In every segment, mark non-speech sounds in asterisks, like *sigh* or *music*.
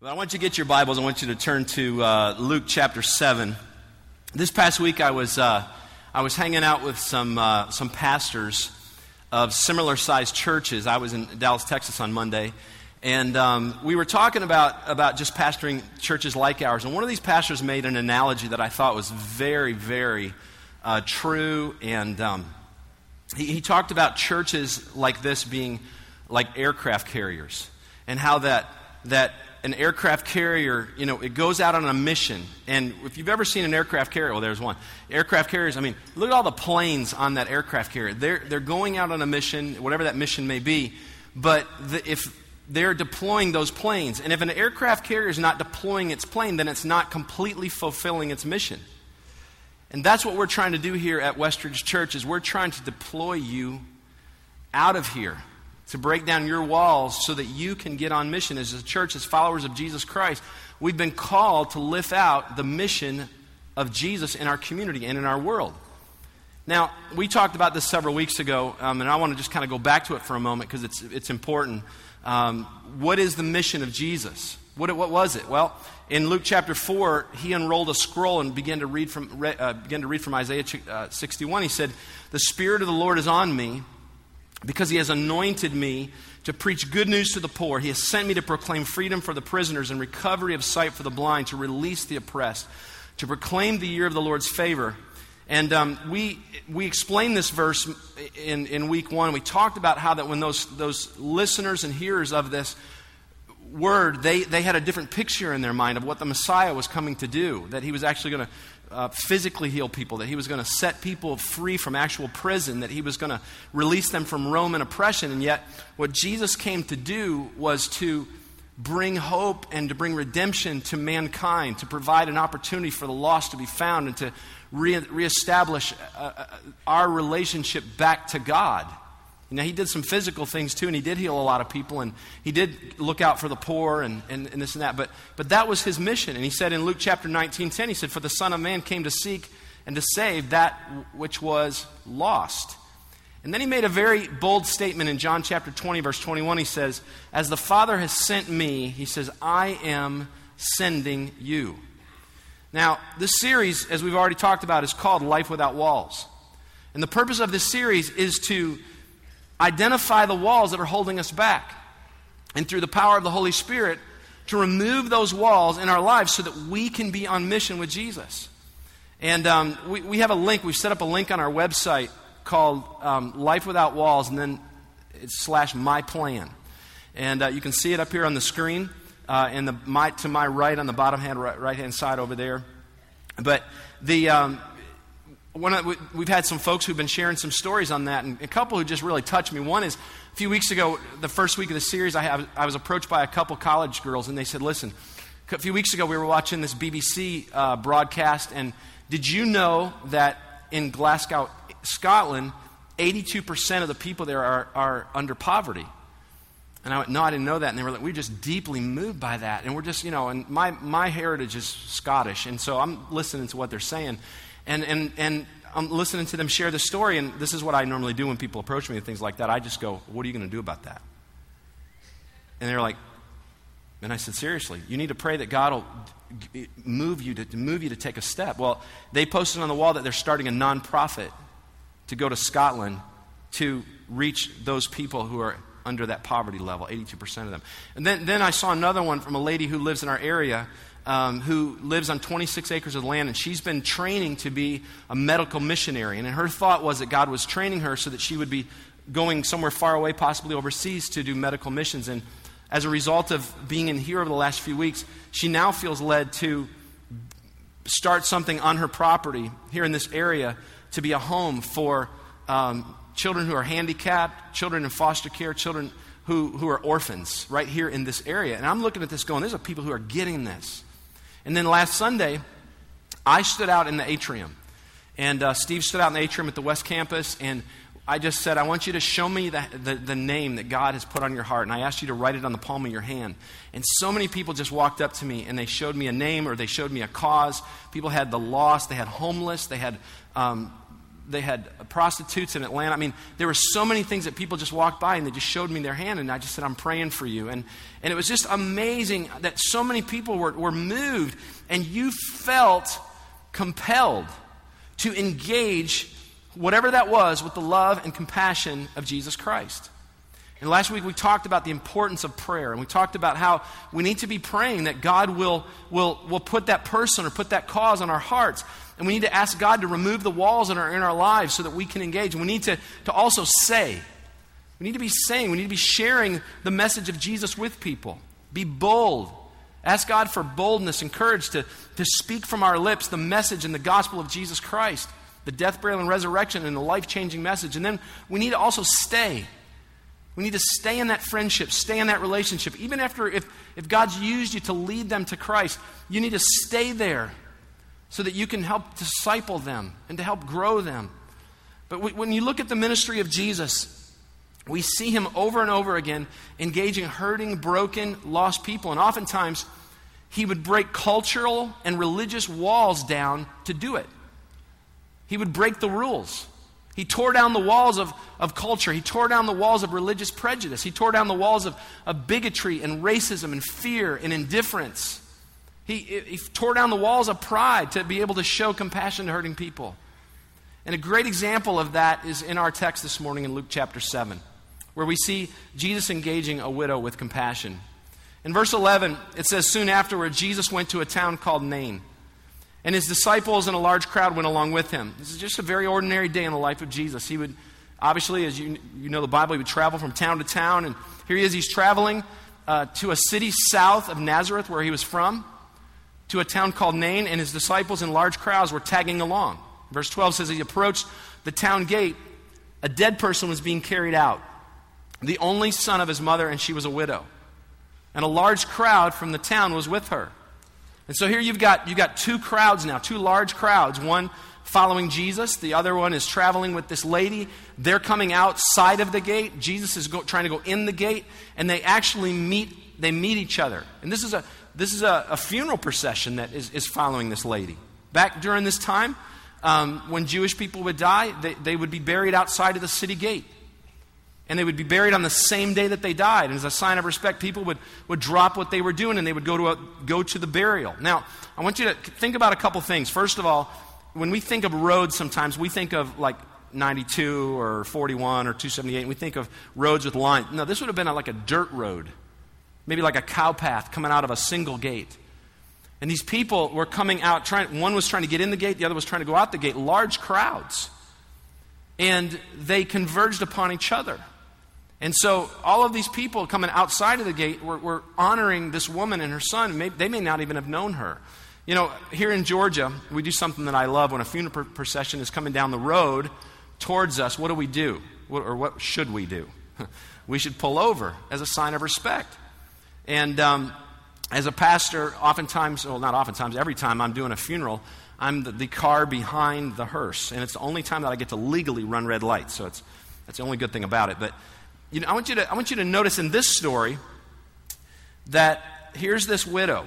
But I want you to get your Bibles. I want you to turn to uh, Luke chapter 7. This past week, I was, uh, I was hanging out with some, uh, some pastors of similar sized churches. I was in Dallas, Texas on Monday. And um, we were talking about, about just pastoring churches like ours. And one of these pastors made an analogy that I thought was very, very uh, true. And um, he, he talked about churches like this being like aircraft carriers and how that, that an aircraft carrier, you know, it goes out on a mission. And if you've ever seen an aircraft carrier, well, there's one. Aircraft carriers, I mean, look at all the planes on that aircraft carrier. They're, they're going out on a mission, whatever that mission may be. But the, if they're deploying those planes, and if an aircraft carrier is not deploying its plane, then it's not completely fulfilling its mission. And that's what we're trying to do here at Westridge Church is we're trying to deploy you out of here to break down your walls so that you can get on mission as a church, as followers of Jesus Christ. We've been called to lift out the mission of Jesus in our community and in our world. Now, we talked about this several weeks ago, um, and I want to just kind of go back to it for a moment because it's, it's important. Um, what is the mission of Jesus? What, what was it? Well, in Luke chapter 4, he unrolled a scroll and began to read from, uh, began to read from Isaiah uh, 61. He said, The Spirit of the Lord is on me because he has anointed me to preach good news to the poor. He has sent me to proclaim freedom for the prisoners and recovery of sight for the blind, to release the oppressed, to proclaim the year of the Lord's favor. And um, we, we explained this verse in, in week one. We talked about how that when those, those listeners and hearers of this word, they, they had a different picture in their mind of what the Messiah was coming to do, that he was actually going to uh, physically heal people, that he was going to set people free from actual prison, that he was going to release them from Roman oppression. And yet, what Jesus came to do was to bring hope and to bring redemption to mankind, to provide an opportunity for the lost to be found, and to re- reestablish uh, uh our relationship back to God. Know, he did some physical things too, and he did heal a lot of people, and he did look out for the poor and, and, and this and that. But, but that was his mission. And he said in Luke chapter 19, 10, he said, For the Son of Man came to seek and to save that which was lost. And then he made a very bold statement in John chapter 20, verse 21. He says, As the Father has sent me, he says, I am sending you. Now, this series, as we've already talked about, is called Life Without Walls. And the purpose of this series is to identify the walls that are holding us back. And through the power of the Holy Spirit, to remove those walls in our lives so that we can be on mission with Jesus. And um, we, we have a link, we've set up a link on our website called um, Life Without Walls, and then it's slash my plan. And uh, you can see it up here on the screen, uh, and the, my, to my right on the bottom hand, right, hand side over there. But the, um, one we've had some folks who've been sharing some stories on that, and a couple who just really touched me. One is a few weeks ago, the first week of the series, I, have, I was approached by a couple college girls, and they said, Listen, a few weeks ago we were watching this BBC uh, broadcast, and did you know that in Glasgow, Scotland, 82% of the people there are, are under poverty? And I went, no, I didn't know that. And they were like, we're just deeply moved by that. And we're just, you know, and my, my heritage is Scottish. And so I'm listening to what they're saying. And, and, and I'm listening to them share the story, and this is what I normally do when people approach me with things like that. I just go, What are you going to do about that? And they're like, and I said, seriously, you need to pray that God will move you to, to, move you to take a step. Well, they posted on the wall that they're starting a nonprofit to go to Scotland to reach those people who are under that poverty level, 82% of them. And then, then I saw another one from a lady who lives in our area um, who lives on 26 acres of land, and she's been training to be a medical missionary. And her thought was that God was training her so that she would be going somewhere far away, possibly overseas, to do medical missions. And as a result of being in here over the last few weeks, she now feels led to start something on her property here in this area to be a home for um, children who are handicapped, children in foster care, children who, who are orphans right here in this area. And I'm looking at this going, there's people who are getting this. And then last Sunday, I stood out in the atrium. And uh, Steve stood out in the atrium at the West Campus, and I just said, I want you to show me the, the, the, name that God has put on your heart. And I asked you to write it on the palm of your hand. And so many people just walked up to me and they showed me a name or they showed me a cause. People had the lost, they had homeless, they had um, they had prostitutes in Atlanta. I mean, there were so many things that people just walked by and they just showed me their hand, and I just said, I'm praying for you. And, and it was just amazing that so many people were, were moved, and you felt compelled to engage whatever that was with the love and compassion of Jesus Christ. And last week we talked about the importance of prayer, and we talked about how we need to be praying that God will, will, will put that person or put that cause on our hearts. And we need to ask God to remove the walls in our, in our lives so that we can engage. And we need to, to also say, we need to be saying, we need to be sharing the message of Jesus with people. Be bold. Ask God for boldness and courage to, to speak from our lips the message and the gospel of Jesus Christ, the death, burial, and resurrection, and the life changing message. And then we need to also stay. We need to stay in that friendship, stay in that relationship. Even after, if, if God's used you to lead them to Christ, you need to stay there so that you can help disciple them and to help grow them. But when you look at the ministry of Jesus, we see him over and over again engaging hurting, broken, lost people. And oftentimes, he would break cultural and religious walls down to do it. He would break the rules. He tore down the walls of, of culture. He tore down the walls of religious prejudice. He tore down the walls of, of bigotry and racism and fear and indifference. He, he tore down the walls of pride to be able to show compassion to hurting people. And a great example of that is in our text this morning in Luke chapter 7, where we see Jesus engaging a widow with compassion. In verse 11, it says, Soon afterward, Jesus went to a town called Nain. And his disciples and a large crowd went along with him. This is just a very ordinary day in the life of Jesus. He would, obviously, as you, you know the Bible, he would travel from town to town. And here he is, he's traveling uh, to a city south of Nazareth, where he was from, to a town called Nain, and his disciples in large crowds were tagging along. Verse 12 says, He approached the town gate, a dead person was being carried out, the only son of his mother, and she was a widow. And a large crowd from the town was with her. And so here you've got, you've got two crowds now, two large crowds. One following Jesus, the other one is traveling with this lady. They're coming outside of the gate. Jesus is go, trying to go in the gate, and they actually meet, they meet each other. And this is a, this is a, a funeral procession that is, is following this lady. Back during this time, um, when Jewish people would die, they, they would be buried outside of the city gate and they would be buried on the same day that they died. And as a sign of respect, people would, would drop what they were doing and they would go to, a, go to the burial. Now, I want you to think about a couple things. First of all, when we think of roads, sometimes we think of like 92 or 41 or 278, and we think of roads with lines. No, this would have been a, like a dirt road, maybe like a cow path coming out of a single gate. And these people were coming out, trying, one was trying to get in the gate, the other was trying to go out the gate, large crowds. And they converged upon each other. And so all of these people coming outside of the gate were, were honoring this woman and her son. They may not even have known her. You know, here in Georgia, we do something that I love when a funeral procession is coming down the road towards us. What do we do? What, or what should we do? *laughs* we should pull over as a sign of respect. And um, as a pastor, oftentimes, well, not oftentimes, every time I'm doing a funeral, I'm the, the, car behind the hearse. And it's the only time that I get to legally run red lights. So it's, that's the only good thing about it. But you know, I, want you to, I want you to notice in this story that here's this widow,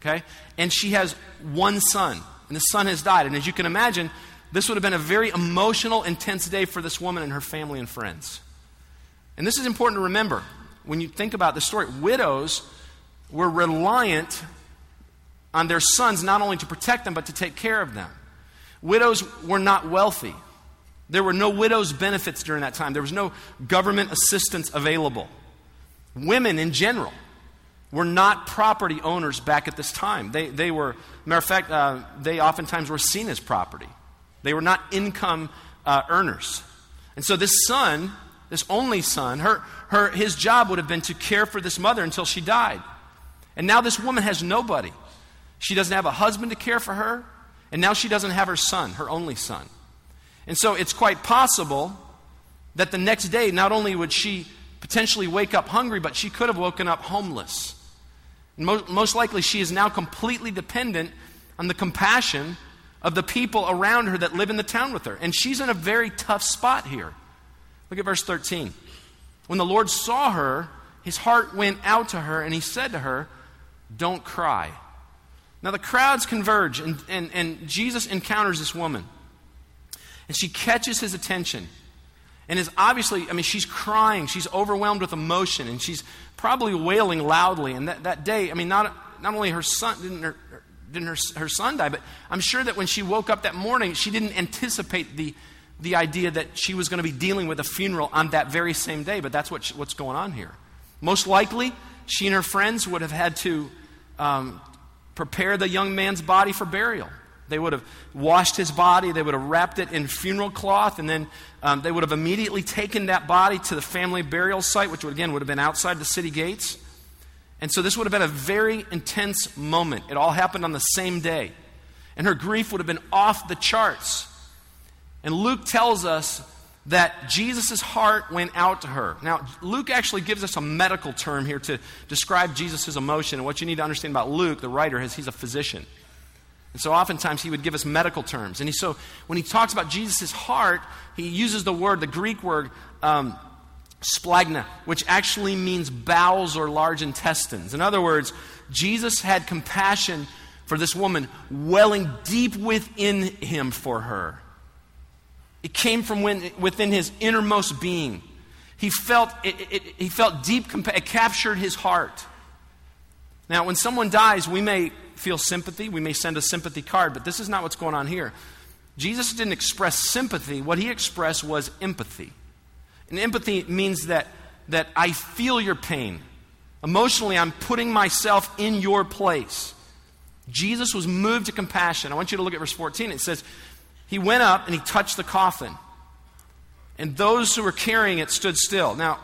okay? And she has one son, and the son has died. And as you can imagine, this would have been a very emotional, intense day for this woman and her family and friends. And this is important to remember when you think about the story. Widows were reliant on their sons not only to protect them, but to take care of them. Widows were not wealthy. There were no widow's benefits during that time, there was no government assistance available. Women in general were not property owners back at this time. They, they were, matter of fact, uh, they oftentimes were seen as property. They were not income uh, earners. And so this son, this only son, her, her, his job would have been to care for this mother until she died. And now this woman has nobody. She doesn't have a husband to care for her, and now she doesn't have her son, her only son. And so it's quite possible that the next day, not only would she potentially wake up hungry, but she could have woken up homeless. Most, most likely, she is now completely dependent on the compassion of the people around her that live in the town with her. And she's in a very tough spot here. Look at verse 13. When the Lord saw her, his heart went out to her, and he said to her, Don't cry. Now the crowds converge, and, and, and Jesus encounters this woman. And she catches his attention. And is obviously, I mean, she's crying. She's overwhelmed with emotion. And she's probably wailing loudly. And that, that day, I mean, not, not only her son, didn't, her, didn't her, her son die, but I'm sure that when she woke up that morning, she didn't anticipate the, the idea that she was going to be dealing with a funeral on that very same day. But that's what, what's going on here. Most likely, she and her friends would have had to um, prepare the young man's body for burial. They would have washed his body, they would have wrapped it in funeral cloth, and then um, they would have immediately taken that body to the family burial site, which would, again would have been outside the city gates. And so this would have been a very intense moment. It all happened on the same day. And her grief would have been off the charts. And Luke tells us that Jesus' heart went out to her. Now, Luke actually gives us a medical term here to describe Jesus' emotion. And what you need to understand about Luke, the writer, is he's a physician. And so oftentimes he would give us medical terms. And he, so when he talks about Jesus' heart, he uses the word, the Greek word, um, splagna, which actually means bowels or large intestines. In other words, Jesus had compassion for this woman welling deep within him for her. It came from within his innermost being. He felt, it, it, he felt deep, it captured his heart. Now, when someone dies, we may feel sympathy, we may send a sympathy card, but this is not what's going on here. Jesus didn't express sympathy, what he expressed was empathy. And empathy means that, that I feel your pain. Emotionally, I'm putting myself in your place. Jesus was moved to compassion. I want you to look at verse 14. It says, he went up and he touched the coffin. And those who were carrying it stood still. Now,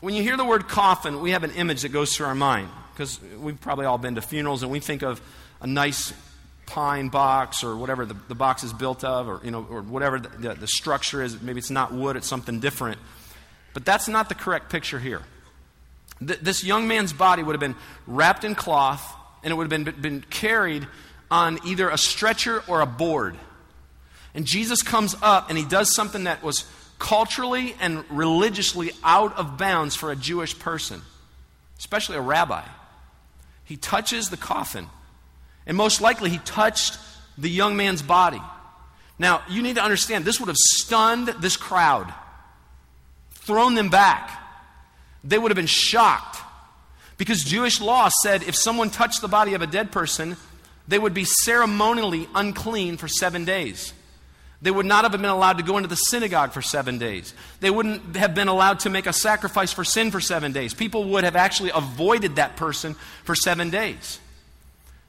when you hear the word coffin, we have an image that goes through our mind because we've probably all been to funerals and we think of a nice pine box or whatever the, the box is built of or, you know, or whatever the, the, the structure is. Maybe it's not wood, it's something different. But that's not the correct picture here. Th- this young man's body would have been wrapped in cloth and it would have been, been carried on either a stretcher or a board. And Jesus comes up and he does something that was culturally and religiously out of bounds for a Jewish person, especially a rabbi. He touches the coffin. And most likely, he touched the young man's body. Now, you need to understand, this would have stunned this crowd, thrown them back. They would have been shocked. Because Jewish law said if someone touched the body of a dead person, they would be ceremonially unclean for seven days. They would not have been allowed to go into the synagogue for seven days. They wouldn't have been allowed to make a sacrifice for sin for seven days. People would have actually avoided that person for seven days.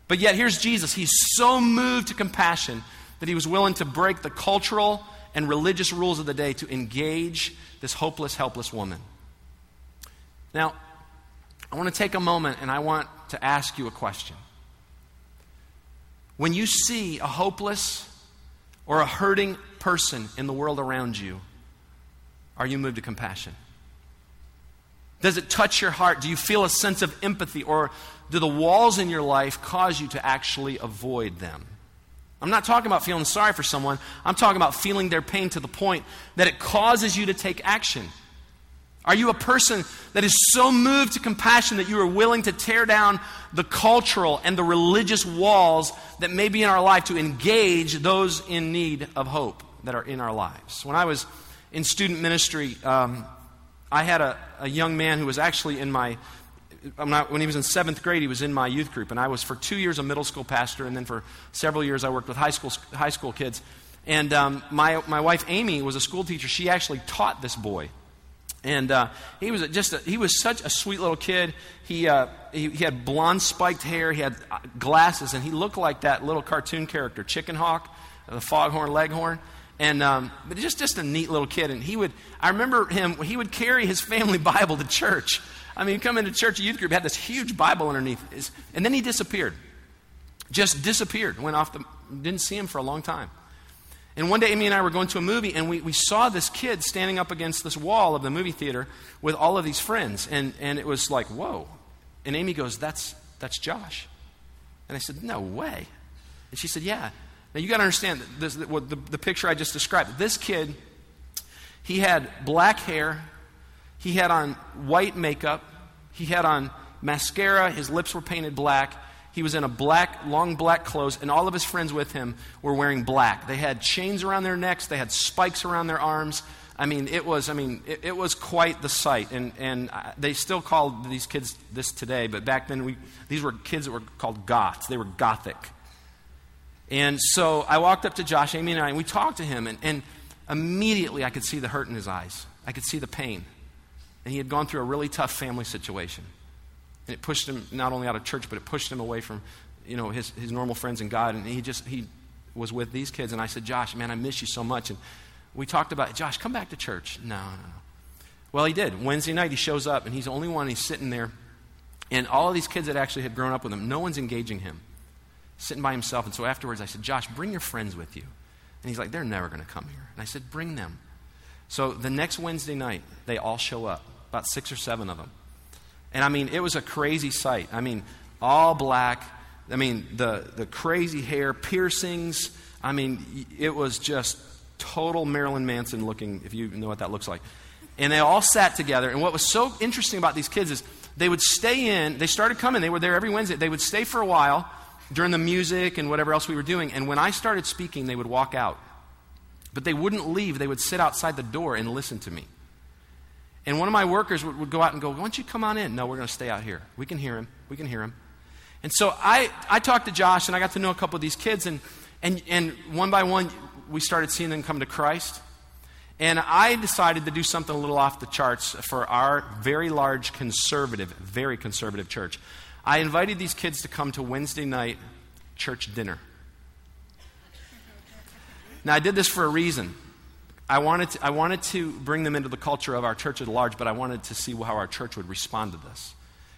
But yet, here's Jesus. He's so moved to compassion that he was willing to break the cultural and religious rules of the day to engage this hopeless, helpless woman. Now, I want to take a moment and I want to ask you a question. When you see a hopeless, or a hurting person in the world around you, are you moved to compassion? Does it touch your heart? Do you feel a sense of empathy? Or do the walls in your life cause you to actually avoid them? I'm not talking about feeling sorry for someone. I'm talking about feeling their pain to the point that it causes you to take action. Are you a person that is so moved to compassion that you are willing to tear down the cultural and the religious walls that may be in our life to engage those in need of hope that are in our lives? When I was in student ministry, um, I had a, a, young man who was actually in my, not, when he was in seventh grade, he was in my youth group. And I was for two years a middle school pastor, and then for several years I worked with high school, high school kids. And um, my, my wife, Amy, was a school teacher. She actually taught this boy. And uh, he was just a, he was such a sweet little kid. He, uh, he, he had blonde spiked hair. He had uh, glasses, and he looked like that little cartoon character, Chicken Hawk, the Foghorn Leghorn. And um, but just just a neat little kid. And he would I remember him. He would carry his family *laughs* Bible to church. I mean, he'd come into church, youth group had this huge Bible underneath, his, and then he disappeared. Just disappeared. Went off the. Didn't see him for a long time. And one day, Amy and I were going to a movie, and we, we saw this kid standing up against this wall of the movie theater with all of these friends. And, and it was like, whoa. And Amy goes, that's, that's Josh. And I said, no way. And she said, yeah. Now, you got to understand this, the, the, the picture I just described. This kid, he had black hair, he had on white makeup, he had on mascara, his lips were painted black, He was in a black, long black clothes, and all of his friends with him were wearing black. They had chains around their necks, they had spikes around their arms. I mean, it was, I mean, it, it was quite the sight. And, and they still call these kids this today, but back then we, these were kids that were called goths. They were gothic. And so I walked up to Josh, Amy, and I, and we talked to him, and, and immediately I could see the hurt in his eyes. I could see the pain. And he had gone through a really tough family situation. And it pushed him not only out of church, but it pushed him away from, you know, his, his normal friends and God. And he just, he was with these kids. And I said, Josh, man, I miss you so much. And we talked about, Josh, come back to church. No, no, no. Well, he did. Wednesday night, he shows up, and he's the only one. He's sitting there. And all of these kids that actually had grown up with him, no one's engaging him. Sitting by himself. And so afterwards, I said, Josh, bring your friends with you. And he's like, they're never going to come here. And I said, bring them. So the next Wednesday night, they all show up, about six or seven of them. And I mean, it was a crazy sight. I mean, all black. I mean, the, the crazy hair, piercings. I mean, it was just total Marilyn Manson looking, if you know what that looks like. And they all sat together. And what was so interesting about these kids is they would stay in, they started coming, they were there every Wednesday. They would stay for a while during the music and whatever else we were doing. And when I started speaking, they would walk out. But they wouldn't leave, they would sit outside the door and listen to me. And one of my workers would, would go out and go, Why don't you come on in? No, we're going to stay out here. We can hear him. We can hear him. And so I, I talked to Josh and I got to know a couple of these kids. And, and, and one by one, we started seeing them come to Christ. And I decided to do something a little off the charts for our very large conservative, very conservative church. I invited these kids to come to Wednesday night church dinner. Now, I did this for a reason. I wanted, to, I wanted to bring them into the culture of our church at large, but I wanted to see how our church would respond to this.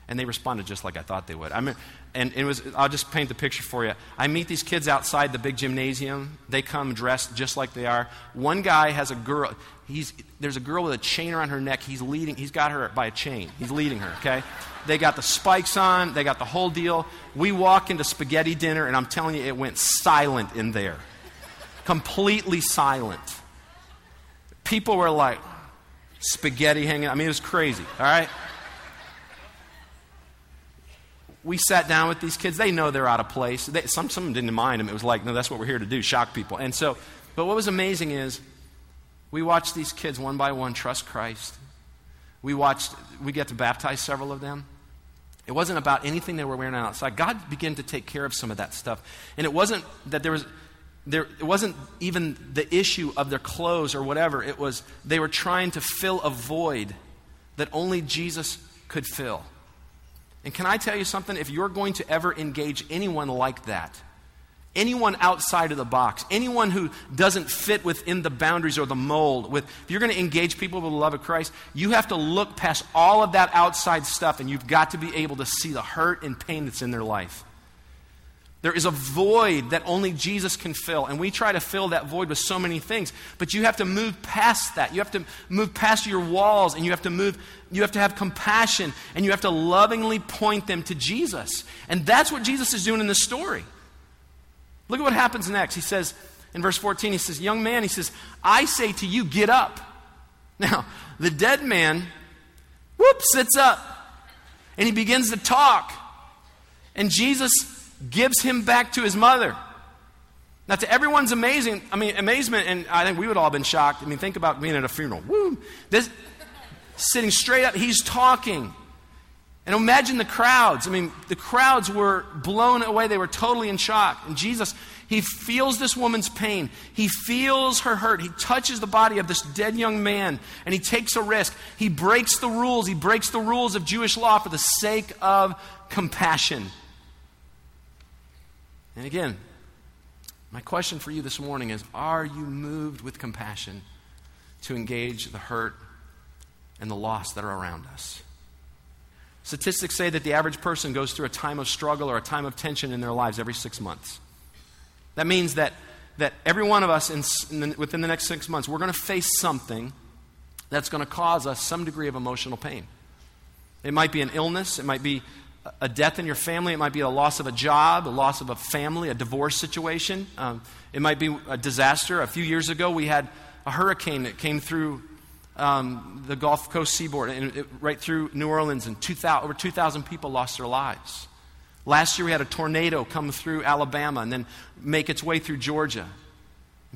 And they responded just like I thought they would. I mean, and it was, I'll just paint the picture for you. I meet these kids outside the big gymnasium. They come dressed just like they are. One guy has a girl. He's, there's a girl with a chain around her neck. He's leading. He's got her by a chain. He's leading her. Okay. They got the spikes on. They got the whole deal. We walk into spaghetti dinner, and I'm telling you, it went silent in there. Completely silent. People were like spaghetti hanging. I mean, it was crazy. All right we sat down with these kids. They know they're out of place. They, some, some of them didn't mind them. It was like, no, that's what we're here to do, shock people. And so, but what was amazing is we watched these kids one by one trust Christ. We watched, we get to baptize several of them. It wasn't about anything they were wearing outside. God began to take care of some of that stuff. And it wasn't that there was, there, it wasn't even the issue of their clothes or whatever. It was they were trying to fill a void that only Jesus could fill. And can I tell you something? If you're going to ever engage anyone like that, anyone outside of the box, anyone who doesn't fit within the boundaries or the mold, with, if you're going to engage people with the love of Christ, you have to look past all of that outside stuff and you've got to be able to see the hurt and pain that's in their life. There is a void that only Jesus can fill, and we try to fill that void with so many things. But you have to move past that. You have to move past your walls, and you have to move, you have to have compassion, and you have to lovingly point them to Jesus. And that's what Jesus is doing in this story. Look at what happens next. He says, in verse 14, he says, Young man, he says, I say to you, get up. *laughs* Now, the dead man, whoop, sits up, and he begins to talk. And Jesus gives him back to his mother. Now, to everyone's amazing, I mean, amazement, and I think we would all have been shocked. I mean, think about being at a funeral. Woo! This, sitting straight up, he's talking. And imagine the crowds. I mean, the crowds were blown away. They were totally in shock. And Jesus, he feels this woman's pain. He feels her hurt. He touches the body of this dead young man and he takes a risk. He breaks the rules. He breaks the rules of Jewish law for the sake of compassion. And again, my question for you this morning is Are you moved with compassion to engage the hurt and the loss that are around us? Statistics say that the average person goes through a time of struggle or a time of tension in their lives every six months. That means that, that every one of us in, in the, within the next six months, we're going to face something that's going to cause us some degree of emotional pain. It might be an illness, it might be a death in your family. It might be a loss of a job, a loss of a family, a divorce situation. Um, it might be a disaster. A few years ago, we had a hurricane that came through um, the Gulf Coast seaboard and it, right through New Orleans, and 2, 000, over 2,000 people lost their lives. Last year we had a tornado come through Alabama and then make its way through Georgia.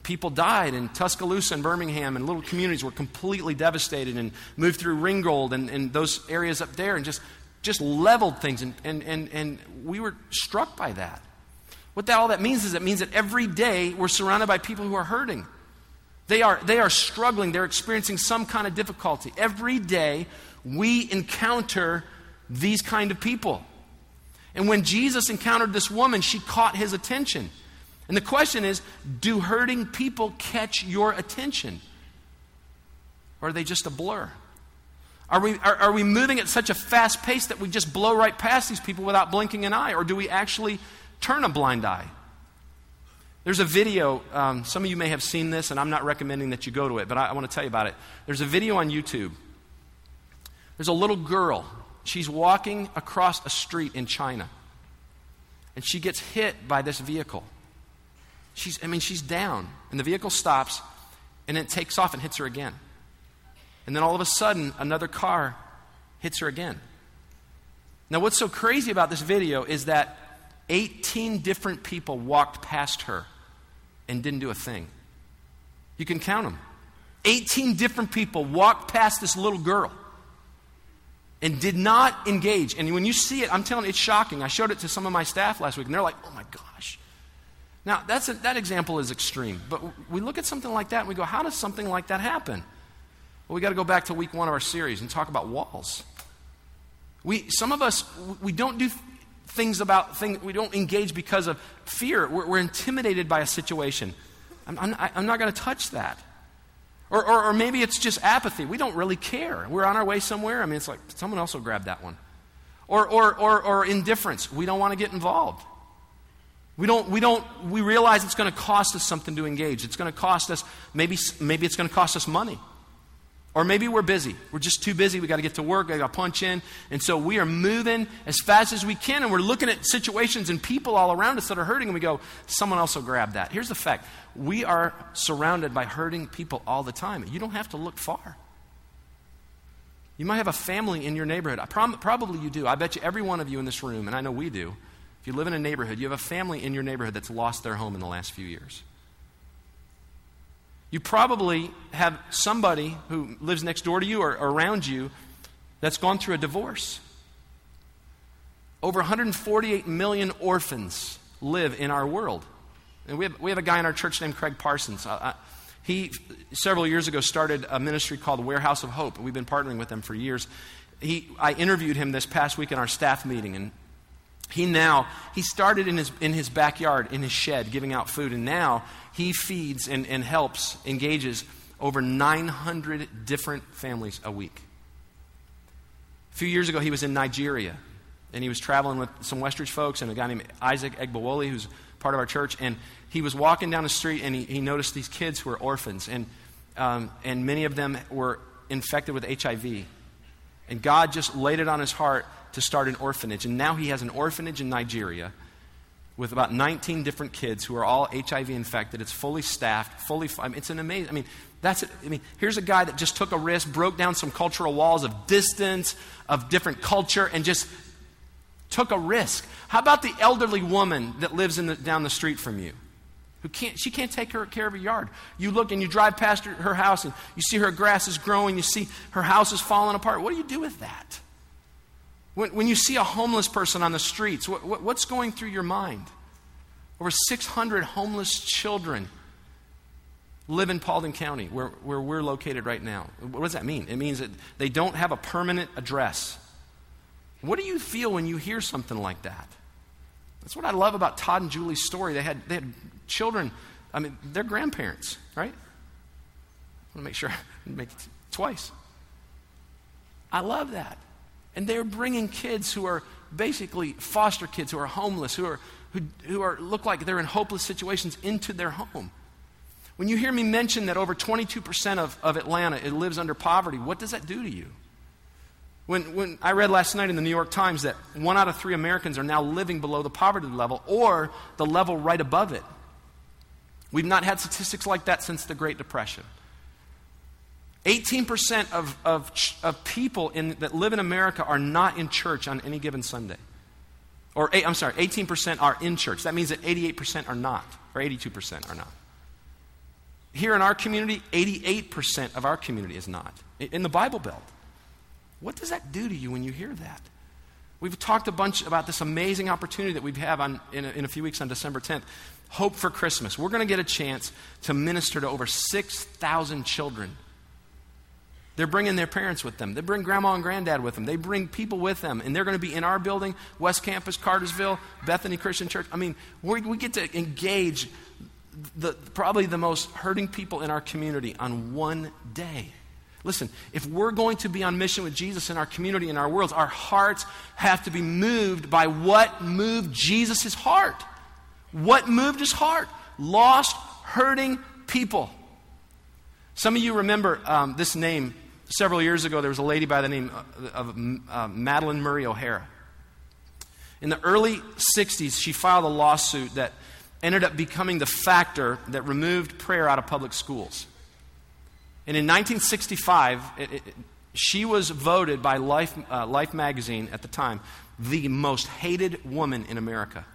People died in Tuscaloosa and Birmingham, and little communities were completely devastated and moved through Ringgold and, and those areas up there and just, just leveled things. And, and, and, and we were struck by that. What that, all that means is it means that every day we're surrounded by people who are hurting. They are, they are struggling, they're experiencing some kind of difficulty. Every day we encounter these kind of people. And when Jesus encountered this woman, she caught his attention. And the question is do hurting people catch your attention? Or are they just a blur? Are we, are, are, we moving at such a fast pace that we just blow right past these people without blinking an eye? Or do we actually turn a blind eye? There's a video, um, some of you may have seen this, and I'm not recommending that you go to it, but I, I want to tell you about it. There's a video on YouTube. There's a little girl. She's walking across a street in China, and she gets hit by this vehicle. She's, I mean, she's down, and the vehicle stops, and it takes off and hits her again. And then all of a sudden, another car hits her again. Now, what's so crazy about this video is that 18 different people walked past her and didn't do a thing. You can count them. 18 different people walked past this little girl and did not engage. And when you see it, I'm telling you, it's shocking. I showed it to some of my staff last week, and they're like, oh my gosh. Now, that's a, that example is extreme, but we look at something like that and we go, how does something like that happen? Well, we got to go back to week one of our series and talk about walls. We, some of us, we don't do things about things, we don't engage because of fear. We're, we're intimidated by a situation. I'm, I'm, I'm not going to touch that. Or, or, or, maybe it's just apathy. We don't really care. We're on our way somewhere. I mean, it's like someone else will grab that one. Or, or, or, or indifference. We don't want to get involved. We don't, we don't, we realize it's going to cost us something to engage. It's going to cost us, maybe, maybe it's going to cost us money. Or maybe we're busy. We're just too busy. We got to get to work. I got to punch in. And so we are moving as fast as we can, and we're looking at situations and people all around us that are hurting, and we go, someone else will grab that. Here's the fact we are surrounded by hurting people all the time. You don't have to look far. You might have a family in your neighborhood. I prom- probably you do. I bet you every one of you in this room, and I know we do, if you live in a neighborhood, you have a family in your neighborhood that's lost their home in the last few years. You probably have somebody who lives next door to you or, around you that's gone through a divorce. Over 148 million orphans live in our world. And we have, we have a guy in our church named Craig Parsons. He, several years ago, started a ministry called Warehouse of Hope. We've been partnering with them for years. He, I interviewed him this past week in our staff meeting, and he now, he started in his, in his backyard, in his shed, giving out food, and now he feeds and, and helps, engages over 900 different families a week. A few years ago, he was in Nigeria, and he was traveling with some Westridge folks and a guy named Isaac Egbawoli, who's part of our church, and he was walking down the street, and he, he noticed these kids who were orphans, and, um, and many of them were infected with HIV. And God just laid it on his heart to start an orphanage. And now he has an orphanage in Nigeria with about 19 different kids who are all HIV infected. It's fully staffed, fully. I mean, it's an amazing. I mean, that's. It. I mean, here's a guy that just took a risk, broke down some cultural walls of distance, of different culture, and just took a risk. How about the elderly woman that lives in the, down the street from you? Who can't, she can't take her, care of her yard. You look and you drive past her, her house and you see her grass is growing, you see her house is falling apart. What do you do with that? When, when you see a homeless person on the streets, what, what, what's going through your mind? Over 600 homeless children live in Paulding County, where, where we're located right now. What does that mean? It means that they don't have a permanent address. What do you feel when you hear something like that? That's what I love about Todd and Julie's story. They had, they had children, I mean, they're grandparents, right? I want to make sure I *laughs* make it twice. I love that. And they're bringing kids who are basically foster kids who are homeless, who, are, who, who are, look like they're in hopeless situations into their home. When you hear me mention that over 22% of, of Atlanta it lives under poverty, what does that do to you? When, when I read last night in the New York Times that one out of three Americans are now living below the poverty level or the level right above it. We've not had statistics like that since the Great Depression. 18% of, of, of people in, that live in America are not in church on any given Sunday. Or, eh, I'm sorry, 18% are in church. That means that 88% are not, or 82% are not. Here in our community, 88% of our community is not. In the Bible Belt. What does that do to you when you hear that? We've talked a bunch about this amazing opportunity that we have on, in, a, in a few weeks on December 10th. Hope for Christmas. We're going to get a chance to minister to over 6,000 children. They're bringing their parents with them. They bring grandma and granddad with them. They bring people with them. And they're going to be in our building, West Campus, Cartersville, Bethany Christian Church. I mean, we get to engage the, probably the most hurting people in our community on one day. Listen, if we're going to be on mission with Jesus in our community, in our worlds, our hearts have to be moved by what moved Jesus' heart. What moved his heart? Lost, hurting people. Some of you remember um, this name. Several years ago, there was a lady by the name of, uh, Madalyn Murray O'Hair. In the early 60s, she filed a lawsuit that ended up becoming the factor that removed prayer out of public schools. And in 1965, it, it, she was voted by Life, uh, Life magazine at the time the most hated woman in America.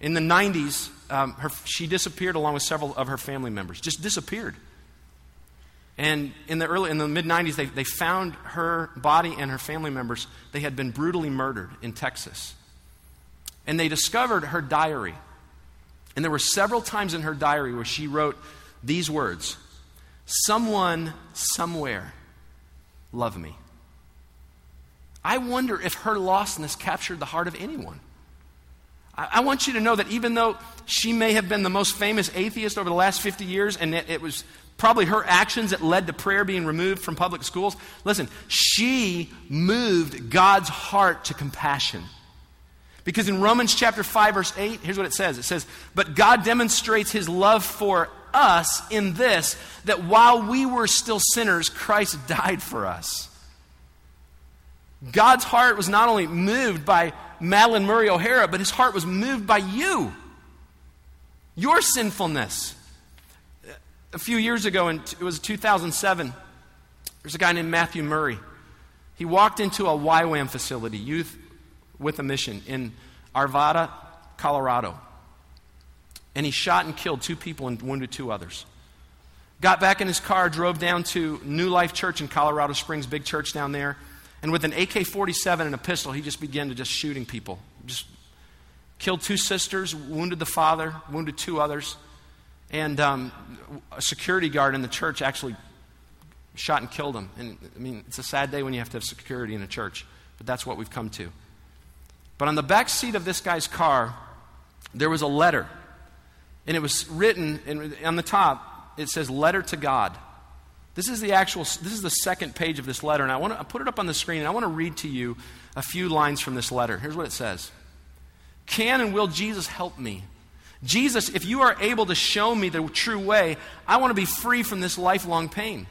In the 90s, um, her, she disappeared along with several of her family members, just disappeared. And in the early, in the mid 90s, they, they found her body and her family members. They had been brutally murdered in Texas. And they discovered her diary. And there were several times in her diary where she wrote these words Someone, somewhere, love me. I wonder if her lostness captured the heart of anyone. I, want you to know that even though she may have been the most famous atheist over the last 50 years, and it, it was probably her actions that led to prayer being removed from public schools, listen, she moved God's heart to compassion. Because in Romans chapter 5, verse 8, here's what it says it says, But God demonstrates his love for us in this, that while we were still sinners, Christ died for us. God's heart was not only moved by Madalyn Murray O'Hair, but his heart was moved by you. Your sinfulness. A few years ago, in, it was 2007, there's a guy named Matthew Murray. He walked into a YWAM facility, Youth with a Mission, in Arvada, Colorado. And he shot and killed two people and wounded two others. Got back in his car, drove down to New Life Church in Colorado Springs, big church down there. And with an AK 47 and a pistol, he just began to just shooting people. Just killed two sisters, wounded the father, wounded two others. And um, a security guard in the church actually shot and killed him. And I mean, it's a sad day when you have to have security in a church, but that's what we've come to. But on the back seat of this guy's car, there was a letter. And it was written, and on the top, it says, Letter to God. This is the actual, this is the second page of this letter, and I want to put it up on the screen, and I want to read to you a few lines from this letter. Here's what it says Can and will Jesus help me? Jesus, if you are able to show me the true way, I want to be free from this lifelong pain.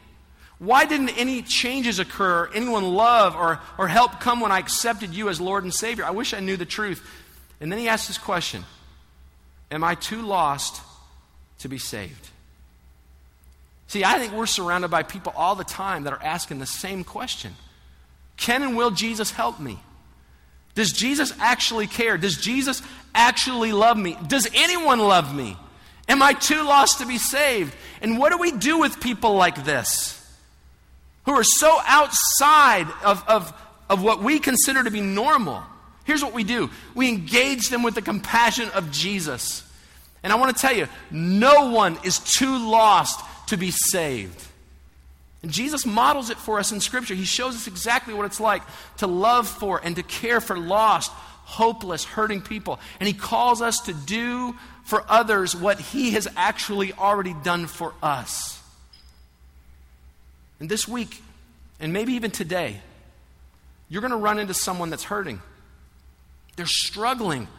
Why didn't any changes occur, anyone love or, or help come when I accepted you as Lord and Savior? I wish I knew the truth. And then he asks this question Am I too lost to be saved? See, I think we're surrounded by people all the time that are asking the same question Can and will Jesus help me? Does Jesus actually care? Does Jesus actually love me? Does anyone love me? Am I too lost to be saved? And what do we do with people like this? Who are so outside of, of, of what we consider to be normal. Here's what we do we engage them with the compassion of Jesus. And I want to tell you, no one is too lost to be saved. And Jesus models it for us in Scripture. He shows us exactly what it's like to love for and to care for lost, hopeless, hurting people. And He calls us to do for others what He has actually already done for us. And this week, and maybe even today, you're going to run into someone that's hurting. They're struggling,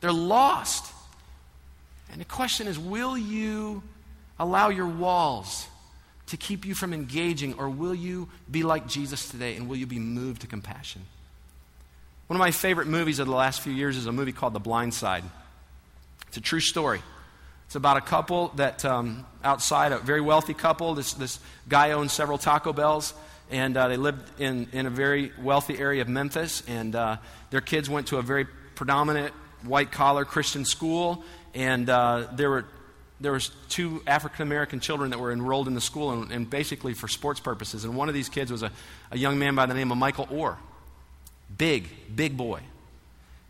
they're lost. And the question is will you allow your walls to keep you from engaging, or will you be like Jesus today and will you be moved to compassion? One of my favorite movies of the last few years is a movie called The Blind Side. It's a true story. It's about a couple that um, outside, a very wealthy couple. This, this guy owns several Taco Bells, and uh, they lived in, in a very wealthy area of Memphis, and uh, their kids went to a very predominant white collar Christian school, and uh, there were there was two African American children that were enrolled in the school, and, and, basically for sports purposes. And one of these kids was a, a young man by the name of Michael Oher. big, big boy,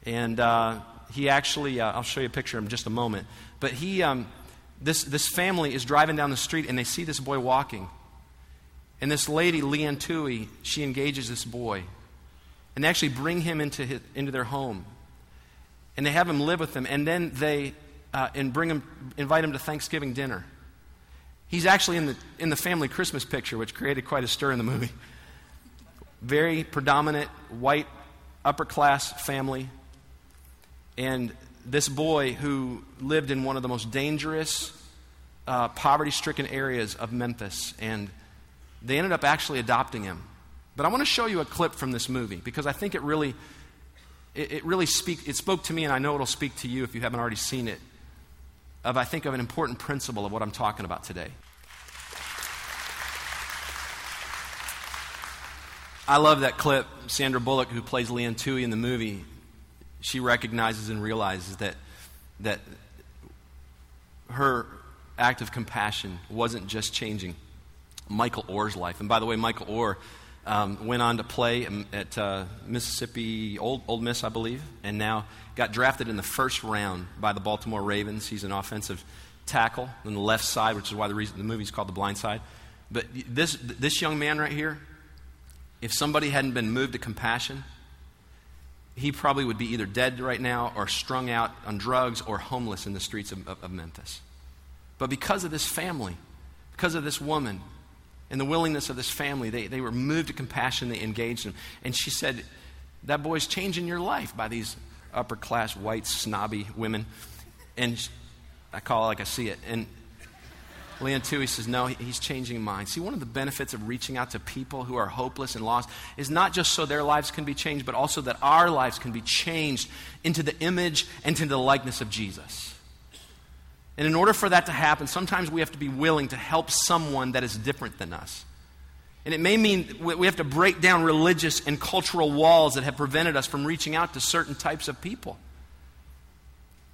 and uh, he actually uh, I'll show you a picture of in just a moment. But he um, this this family is driving down the street, and they see this boy walking, and this lady Leigh Anne Tuohy she engages this boy, and they actually bring him into his, into their home and they have him live with them, and then they uh, and bring him, invite him to Thanksgiving dinner. He's actually in the, in the family Christmas picture, which created quite a stir in the movie. Very predominant white upper class family. And this boy who lived in one of the most dangerous, uh, poverty stricken areas of Memphis. And they ended up actually adopting him. But I want to show you a clip from this movie because I think it really it, it really speak, it spoke to me, and I know it'll speak to you if you haven't already seen it, of, I think, of an important principle of what I'm talking about today. I love that clip. Sandra Bullock, who plays Leigh Anne Tuohy in the movie, she recognizes and realizes that, that her act of compassion wasn't just changing Michael Oher's life. And by the way, Michael Oher um, went on to play at uh, Mississippi, Old, Ole Miss, I believe, and now got drafted in the first round by the Baltimore Ravens. He's an offensive tackle on the left side, which is why the, reason, the movie's called The Blind Side. But this, this young man right here, if somebody hadn't been moved to compassion, he probably would be either dead right now or strung out on drugs or homeless in the streets of, of, of Memphis. But because of this family, because of this woman, and the willingness of this family. They, they were moved to compassion, they engaged him. And she said, That boy's changing your life by these upper class, white, snobby women. And I call it like I see it. And Leigh Anne Tuohy says, No, he's changing mine. See, one of the benefits of reaching out to people who are hopeless and lost is not just so their lives can be changed, but also that our lives can be changed into the image and into the likeness of Jesus. And in order for that to happen, sometimes we have to be willing to help someone that is different than us. And it may mean we have to break down religious and cultural walls that have prevented us from reaching out to certain types of people.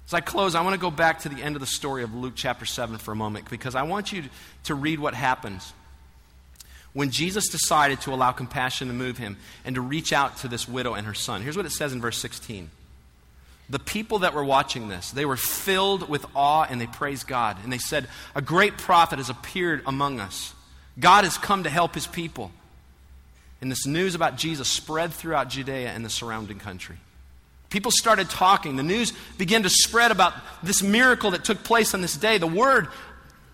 As I close, I want to go back to the end of the story of Luke chapter 7 for a moment because I want you to read what happens when Jesus decided to allow compassion to move him and to reach out to this widow and her son. Here's what it says in verse 16 the people that were watching this, they were filled with awe and they praised God. And they said, A great prophet has appeared among us. God has come to help his people. And this news about Jesus spread throughout Judea and the surrounding country. People started talking. The news began to spread about this miracle that took place on this day. The word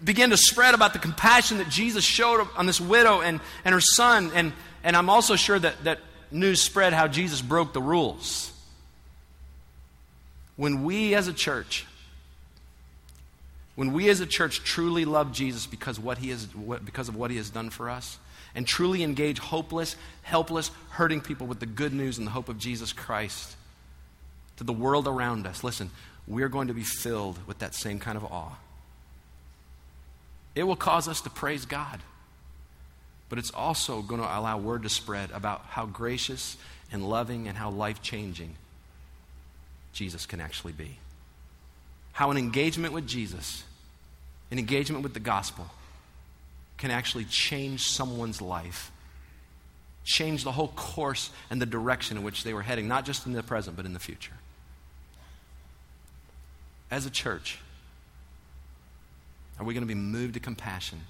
began to spread about the compassion that Jesus showed on this widow and, and her son. And, and I'm also sure that, that news spread how Jesus broke the rules. When we as a church, when we as a church truly love Jesus because, what he because of what he has done for us, and truly engage hopeless, helpless, hurting people with the good news and the hope of Jesus Christ to the world around us, listen, we're going to be filled with that same kind of awe. It will cause us to praise God, but it's also going to allow word to spread about how gracious and loving and how life changing Jesus can actually be. How an engagement with Jesus, an engagement with the gospel, can actually change someone's life, change the whole course and the direction in which they were heading, not just in the present, but in the future. As a church, are we going to be moved to compassion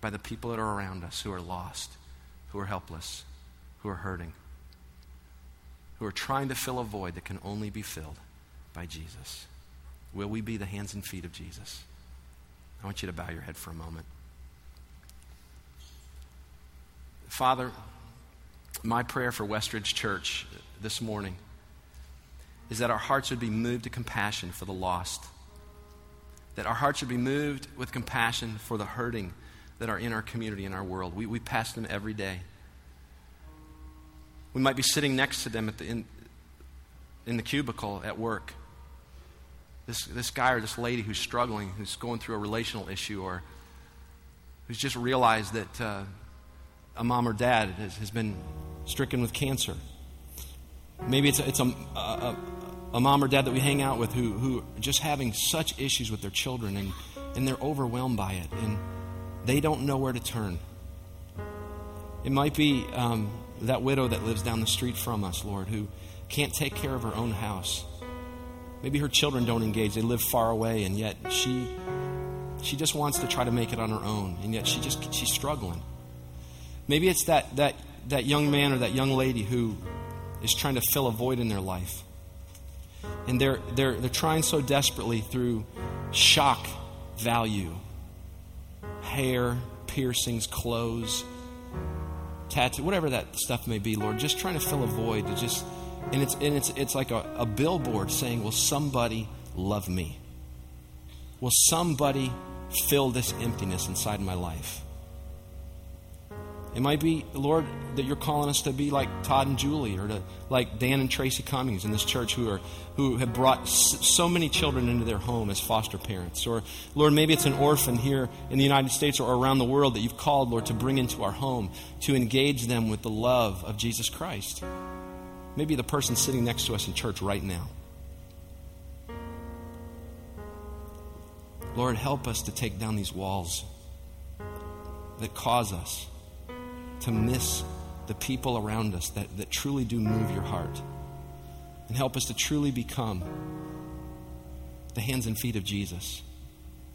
by the people that are around us who are lost, who are helpless, who are hurting? Who are trying to fill a void that can only be filled by Jesus? Will we be the hands and feet of Jesus? I want you to bow your head for a moment. Father, my prayer for Westridge Church this morning is that our hearts would be moved to compassion for the lost, that our hearts would be moved with compassion for the hurting that are in our community, in our world. We, we pass them every day. We might be sitting next to them at the, in, in the cubicle at work. This, this guy or this lady who's struggling, who's going through a relational issue, or who's just realized that uh, a mom or dad has, has been stricken with cancer. Maybe it's, a, it's a, a, a, mom or dad that we hang out with who, who are just having such issues with their children and, and they're overwhelmed by it and they don't know where to turn. It might be um, that widow that lives down the street from us, Lord, who can't take care of her own house. Maybe her children don't engage. They live far away, and yet she she just wants to try to make it on her own, and yet she just she's struggling. Maybe it's that that that young man or that young lady who is trying to fill a void in their life. And they're they're they're trying so desperately through shock value, hair, piercings, clothes, tattoo, whatever that stuff may be, Lord, just trying to fill a void to just and it's and it's it's like a, a billboard saying, Will somebody love me? Will somebody fill this emptiness inside my life? It might be, Lord, that you're calling us to be like Todd and Julie, or to like Dan and Tracy Cummings in this church, who are who have brought so many children into their home as foster parents. Or Lord, maybe it's an orphan here in the United States or around the world that you've called, Lord, to bring into our home to engage them with the love of Jesus Christ. Maybe the person sitting next to us in church right now. Lord, help us to take down these walls that cause us to miss the people around us that, that truly do move your heart. And help us to truly become the hands and feet of Jesus.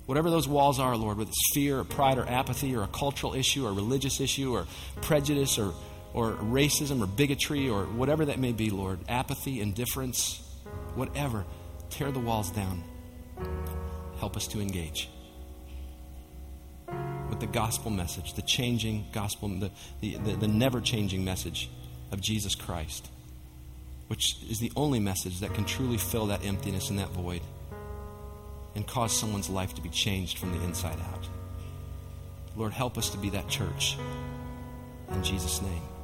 Whatever those walls are, Lord, whether it's fear or pride or apathy or a cultural issue or religious issue or prejudice or, or racism or bigotry or whatever that may be, Lord, apathy, indifference, whatever, tear the walls down. Help us to engage with the gospel message, the changing gospel, the, the, the, the never changing message of Jesus Christ, which is the only message that can truly fill that emptiness and that void and cause someone's life to be changed from the inside out. Lord, help us to be that church. In Jesus' name.